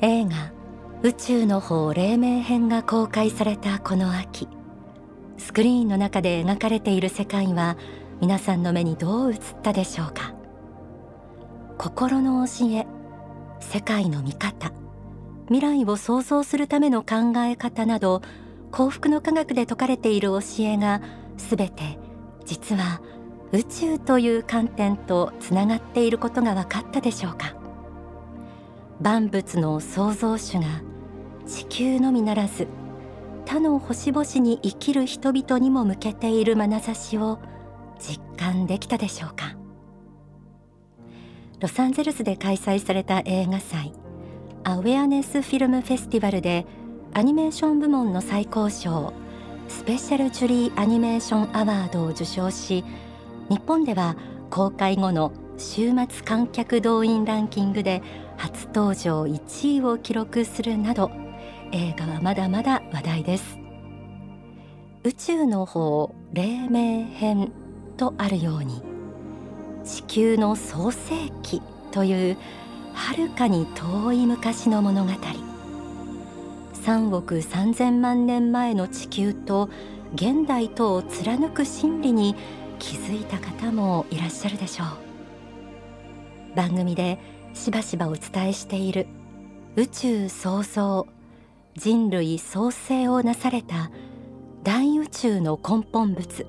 映画宇宙の方黎明編が公開されたこの秋。スクリーンの中で描かれている世界は皆さんの目にどう映ったでしょうか。心の教え。世界の見方。未来を創造するための考え方など幸福の科学で説かれている教えがすべて実は宇宙という観点とつながっていることが分かったでしょうか。万物の創造主が地球のみならず他の星々に生きる人々にも向けている眼差しを実感できたでしょうか。ロサンゼルスで開催された映画祭アウェアネスフィルムフェスティバルでアニメーション部門の最高賞スペシャルジュリーアニメーションアワードを受賞し日本では公開後の週末観客動員ランキングで初登場1位を記録するなど映画はまだまだ話題です。宇宙の方黎明編とあるように地球の創世記というはるかに遠い昔の物語。3億3000万年前の地球と現代とを貫く真理に気づいた方もいらっしゃるでしょう。番組でしばしばお伝えしている。宇宙創造人類創生をなされた大宇宙の根本物。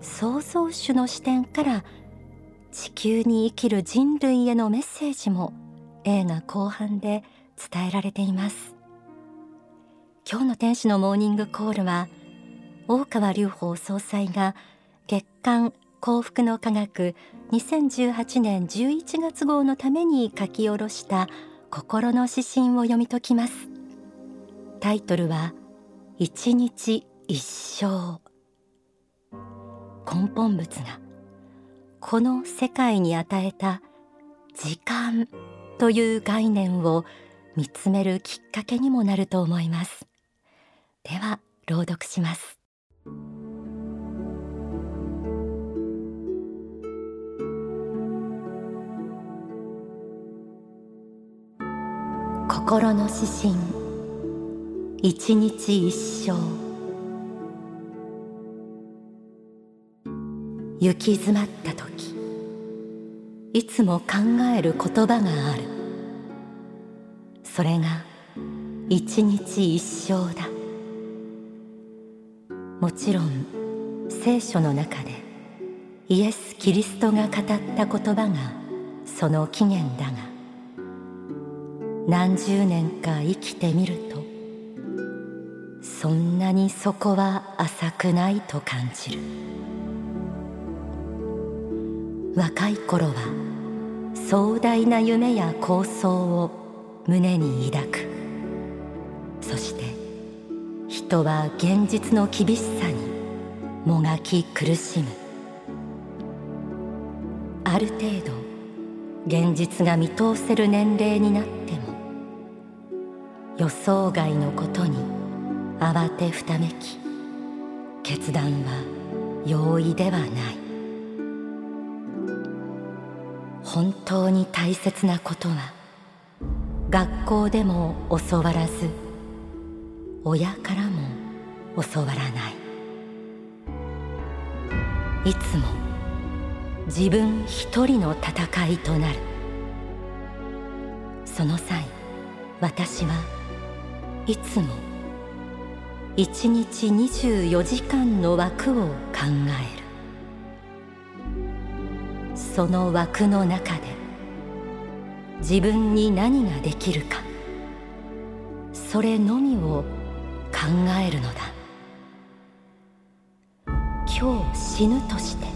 創造主の視点から地球に生きる人類へのメッセージも映画後半で伝えられています。今日の天使のモーニングコールは大川隆法総裁が月刊幸福の科学2018年11月号のために書き下ろした心の指針を読み解きます。タイトルは一日一生。根本物がこの世界に与えた時間という概念を見つめるきっかけにもなると思います。では朗読します。心。の指針一日一生。行き詰まった時。いつも考える言葉がある。それが一日一生だ。もちろん聖書の中でイエス・キリストが語った言葉がその起源だが何十年か生きてみるとそんなにそこは浅くないと感じる。若い頃は壮大な夢や構想を胸に抱く。そして人は現実の厳しさにもがき苦しむ。ある程度現実が見通せる年齢になっても予想外のことに慌てふためき決断は容易ではない。本当に大切なことは学校でも教わらず親からも教わらない。いつも自分一人の戦いとなる。その際私はいつも一日24時間の枠を考える。その枠の中で自分に何ができるか。それのみを考えるのだ。今日死ぬとして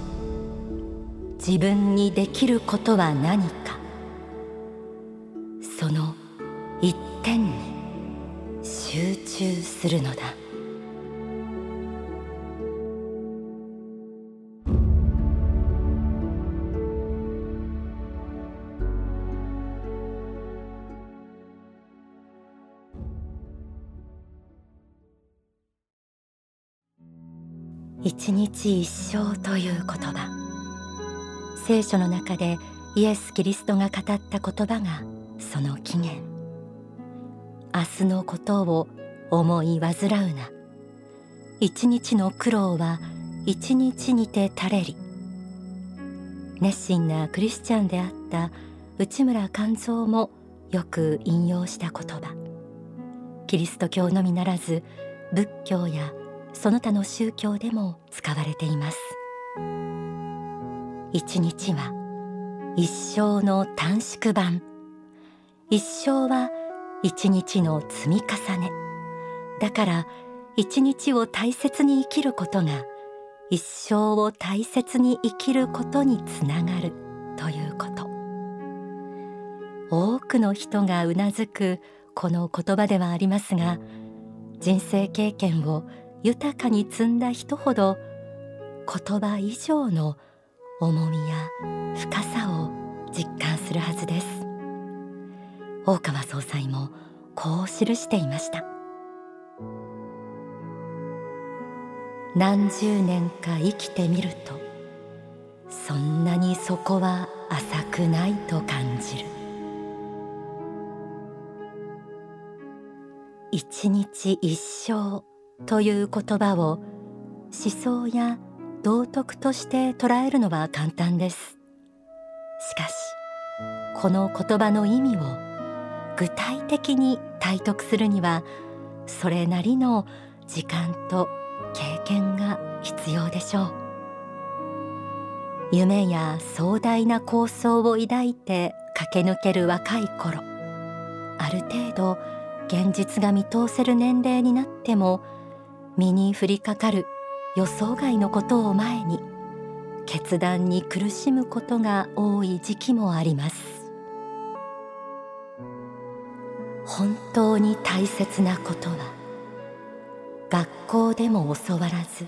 自分にできることは何か。その一点に集中するのだ。一日一生という言葉。聖書の中でイエス・キリストが語った言葉がその起源。明日のことを思い煩うな。一日の苦労は一日にて垂れり。熱心なクリスチャンであった内村勘三もよく引用した言葉。キリスト教のみならず仏教やその他の宗教でも使われています。一日は一生の短縮版。一生は一日の積み重ね。だから一日を大切に生きることが一生を大切に生きることにつながるということ。多くの人がうなずくこの言葉ではありますが人生経験を豊かに積んだ人ほど言葉以上の重みや深さを実感するはずです。大川総裁もこう記していました。何十年か生きてみるとそんなにそこは浅くないと感じる。一日一生という言葉を思想や道徳として捉えるのは簡単です。しかしこの言葉の意味を具体的に体得するにはそれなりの時間と経験が必要でしょう。夢や壮大な構想を抱いて駆け抜ける若い頃ある程度現実が見通せる年齢になっても身に降りかかる予想外のことを前に決断に苦しむことが多い時期もあります。本当に大切なことは学校でも教わらず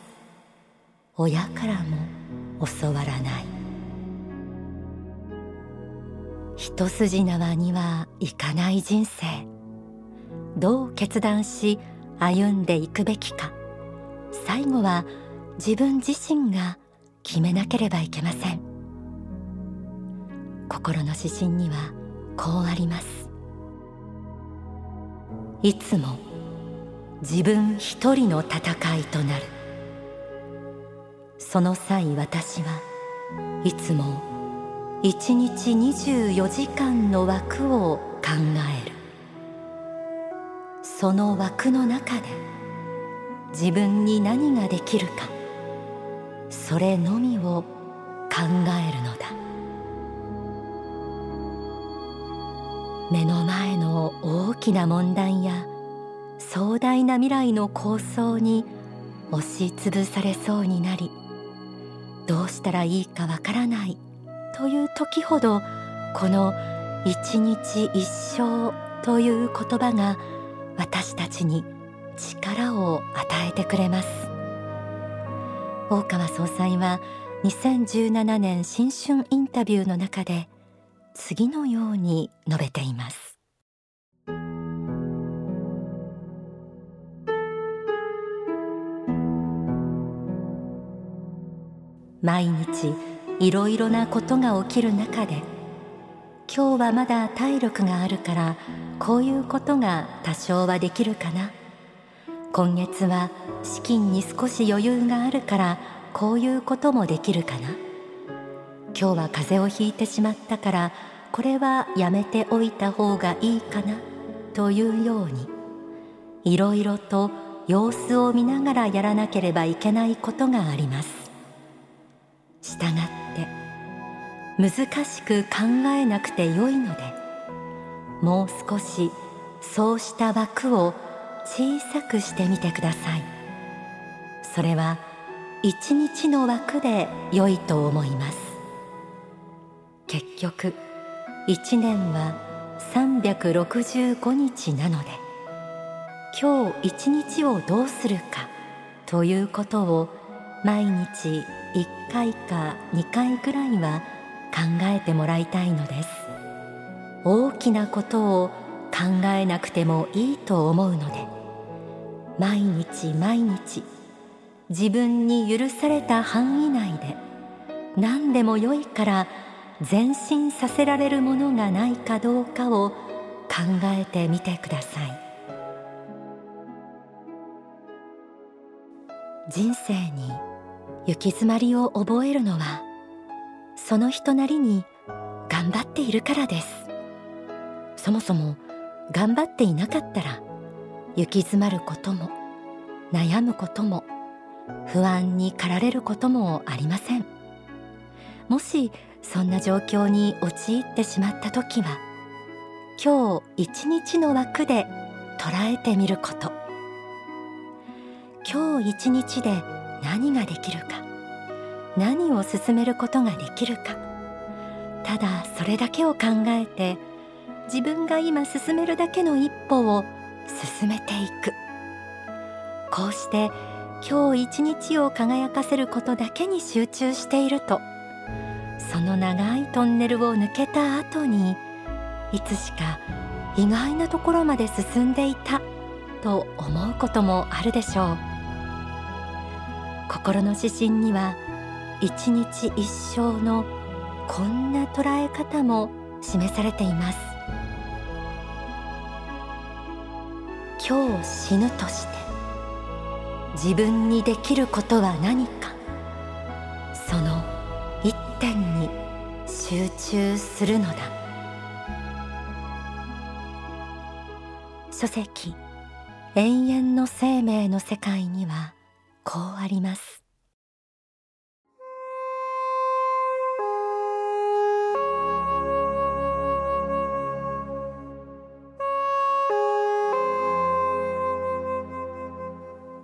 親からも教わらない。一筋縄にはいかない人生。どう決断し歩んでいくべきか。最後は自分自身が決めなければいけません。心の指針にはこうあります。いつも自分一人の戦いとなる。その際私はいつも一日24時間の枠を考える。その枠の中で自分に何ができるかそれのみを考えるのだ。目の前の大きな問題や壮大な未来の構想に押しつぶされそうになりどうしたらいいかわからないという時ほどこの一日一生という言葉が私たちに力を与えてくれます。大川総裁は2017年新春インタビューの中で次のように述べています。毎日いろいろなことが起きる中で今日はまだ体力があるからこういうことが多少はできるかな。今月は資金に少し余裕があるからこういうこともできるかな。今日は風邪をひいてしまったからこれはやめておいた方がいいかなというようにいろいろと様子を見ながらやらなければいけないことがあります。したがって難しく考えなくてよいのでもう少しそうした枠を小さくしてみてください。それは一日の枠で良いと思います。局一年は365日なので今日一日をどうするかということを毎日1回か2回ぐらいは考えてもらいたいのです。大きなことを考えなくてもいいと思うので毎日毎日自分に許された範囲内で何でもよいから前進させられるものがないかどうかを考えてみてください。人生に行き詰まりを覚えるのはその人なりに頑張っているからです。そもそも頑張っていなかったら行き詰まることも悩むことも不安に駆られることもありません。もしそんな状況に陥ってしまった時は今日一日の枠で捉えてみること。今日一日で何ができるか。何を進めることができるか。ただそれだけを考えて自分が今進めるだけの一歩を進めていく。こうして今日一日を輝かせることだけに集中しているとその長いトンネルを抜けた後にいつしか意外なところまで進んでいたと思うこともあるでしょう。心の指針には一日一生のこんな捉え方も示されています。今日死ぬとして自分にできることは何か。集中するのだ。書籍永遠の生命の世界にはこうあります。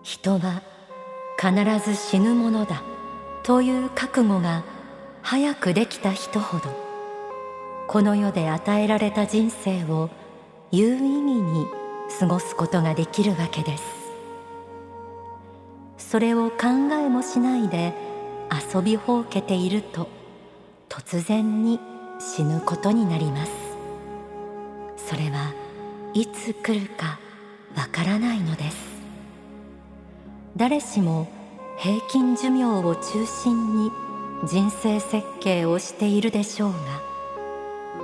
人は必ず死ぬものだという覚悟が早くできた人ほどこの世で与えられた人生を有意義に過ごすことができるわけです。それを考えもしないで遊びほうけていると突然に死ぬことになります。それはいつ来るかわからないのです。誰しも平均寿命を中心に人生設計をしているでしょうが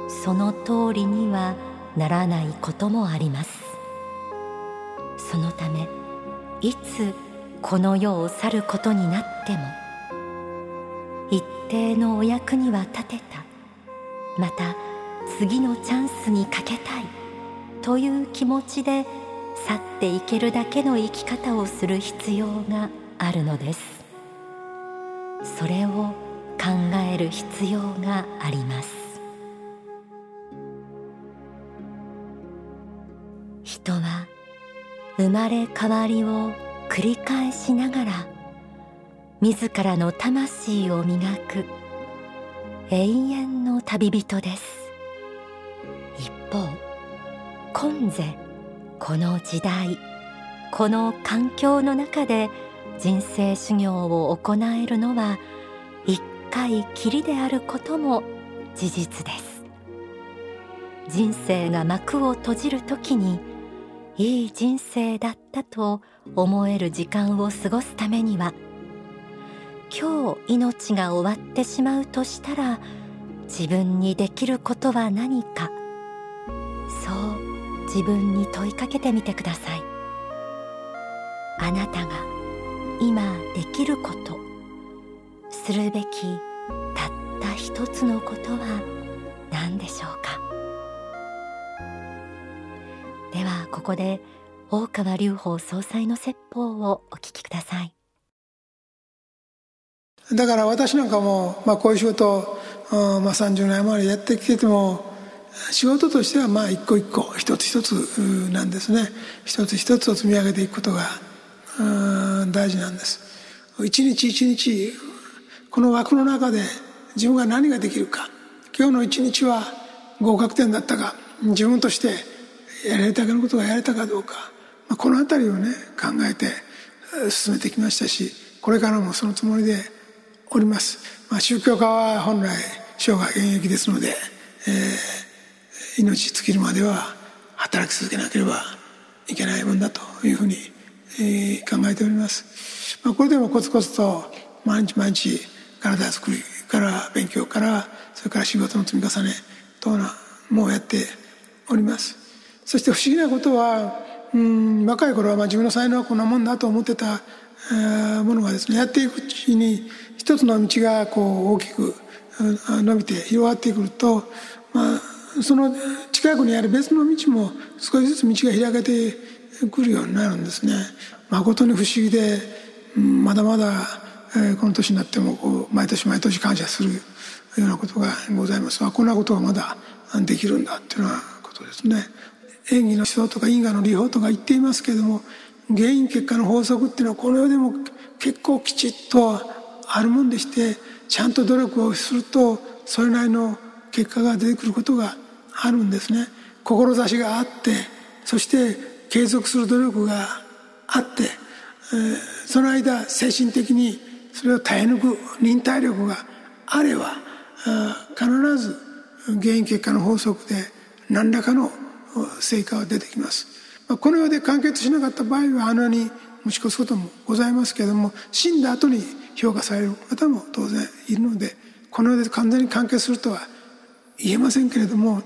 その通りにはならないこともあります。そのためいつこの世を去ることになっても一定のお役には立てたまた次のチャンスにかけたいという気持ちで去っていけるだけの生き方をする必要があるのです。それを考える必要があります。人は生まれ変わりを繰り返しながら自らの魂を磨く永遠の旅人です。一方今世この時代この環境の中で人生修行を行えるのは一回きりであることも事実です。人生が幕を閉じる時にいい人生だったと思える時間を過ごすためには今日命が終わってしまうとしたら自分にできることは何かそう自分に問いかけてみてください。あなたが今できることするべきたった一つのことは何でしょうか？ではここで大川隆法総裁の説法をお聞きください。だから私なんかも、まあ、こういう仕事を、まあ、30年余りやってきてても仕事としてはまあ一個一個一つ一つなんですね。一つ一つを積み上げていくことが大事なんです。一日一日この枠の中で自分が何ができるか。今日の一日は合格点だったか自分としてやれたけのことがやれたかどうか、まあ、この辺りをね考えて進めてきましたしこれからもそのつもりでおります、まあ、宗教家は本来生涯現役ですので、えー命尽きるまでは働き続けなければいけないもんだというふうに、えー、考えております、まあ、これでもコツコツと毎日毎日体作りから勉強からそれから仕事の積み重ね等なもうやっておりますそして不思議なことはうん若い頃はまあ自分の才能はこんなもんだと思ってた、えー、ものがですねやっていくうちに一つの道がこう大きく伸びて広がってくると、まあ、その近くにある別の道も少しずつ道が開けてくるようになるんですね。誠に不思議でまだまだ、この年になってもこう毎年毎年感謝するようなことがございますこんなことがまだできるんだっていうようなことですね。演技の思想とか因果の理法とか言っていますけれども原因結果の法則っていうのはこの世でも結構きちっとあるもんでしてちゃんと努力をするとそれなりの結果が出てくることがあるんですね。志があってそして継続する努力があって、えー、その間精神的にそれを耐え抜く忍耐力があれば必ず原因結果の法則で何らかの成果は出てきます。この世で完結しなかった場合はあの世に持ち越すこともございますけれども死んだ後に評価される方も当然いるのでこの世で完全に完結するとは言えませんけれども、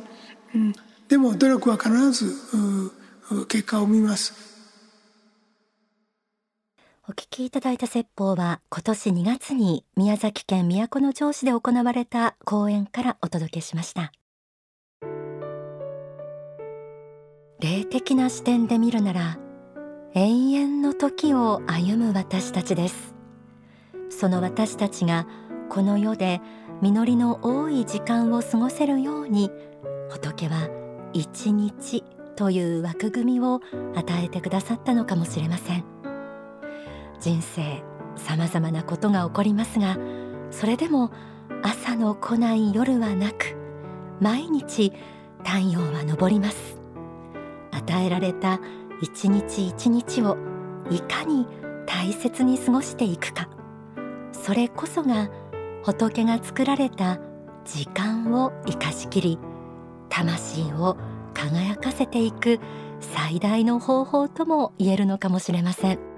うん、でも努力は必ず結果を見ます。お聞きいただいた説法は今年2月に宮崎県都城市で行われた講演からお届けしました。霊的な視点で見るなら永遠の時を歩む私たちです。その私たちがこの世で実りの多い時間を過ごせるように仏は一日という枠組みを与えてくださったのかもしれません。人生さまざまなことが起こりますがそれでも朝の来ない夜はなく毎日太陽は昇ります。与えられた一日一日をいかに大切に過ごしていくか。それこそが仏が作られた時間を生かしきり魂を輝かせていく最大の方法とも言えるのかもしれません。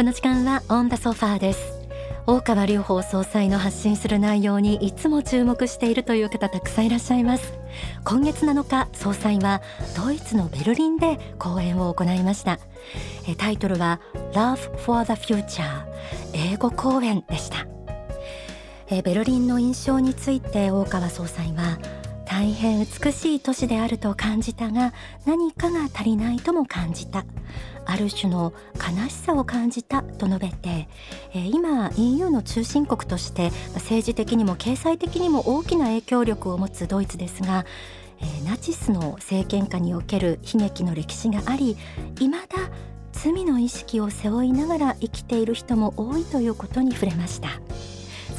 この時間はオンダソファーです。大川隆法総裁の発信する内容にいつも注目しているという方たくさんいらっしゃいます。今月7日総裁はドイツのベルリンで講演を行いました。タイトルは Love for the Future 英語講演でした。ベルリンの印象について大川総裁は大変美しい都市であると感じたが何かが足りないとも感じたある種の悲しさを感じたと述べて、え今 EU の中心国として政治的にも経済的にも大きな影響力を持つドイツですが、えナチスの政権下における悲劇の歴史があり未だ罪の意識を背負いながら生きている人も多いということに触れました。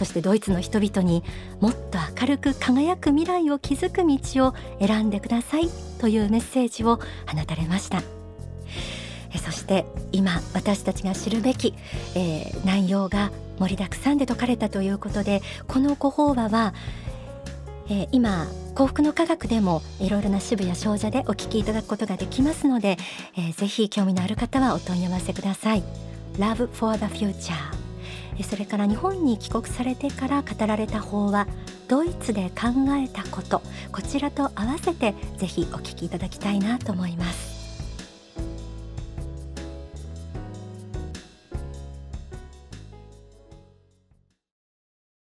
そしてドイツの人々にもっと明るく輝く未来を築く道を選んでくださいというメッセージを放たれました。そして今私たちが知るべき、えー、内容が盛りだくさんで説かれたということでこのご法話は、えー、今幸福の科学でもいろいろな支部や少女でお聞きいただくことができますので、えー、ぜひ興味のある方はお問い合わせください。Love for the Future それから日本に帰国されてから語られた法はドイツで考えたことこちらと合わせてぜひお聞きいただきたいなと思います。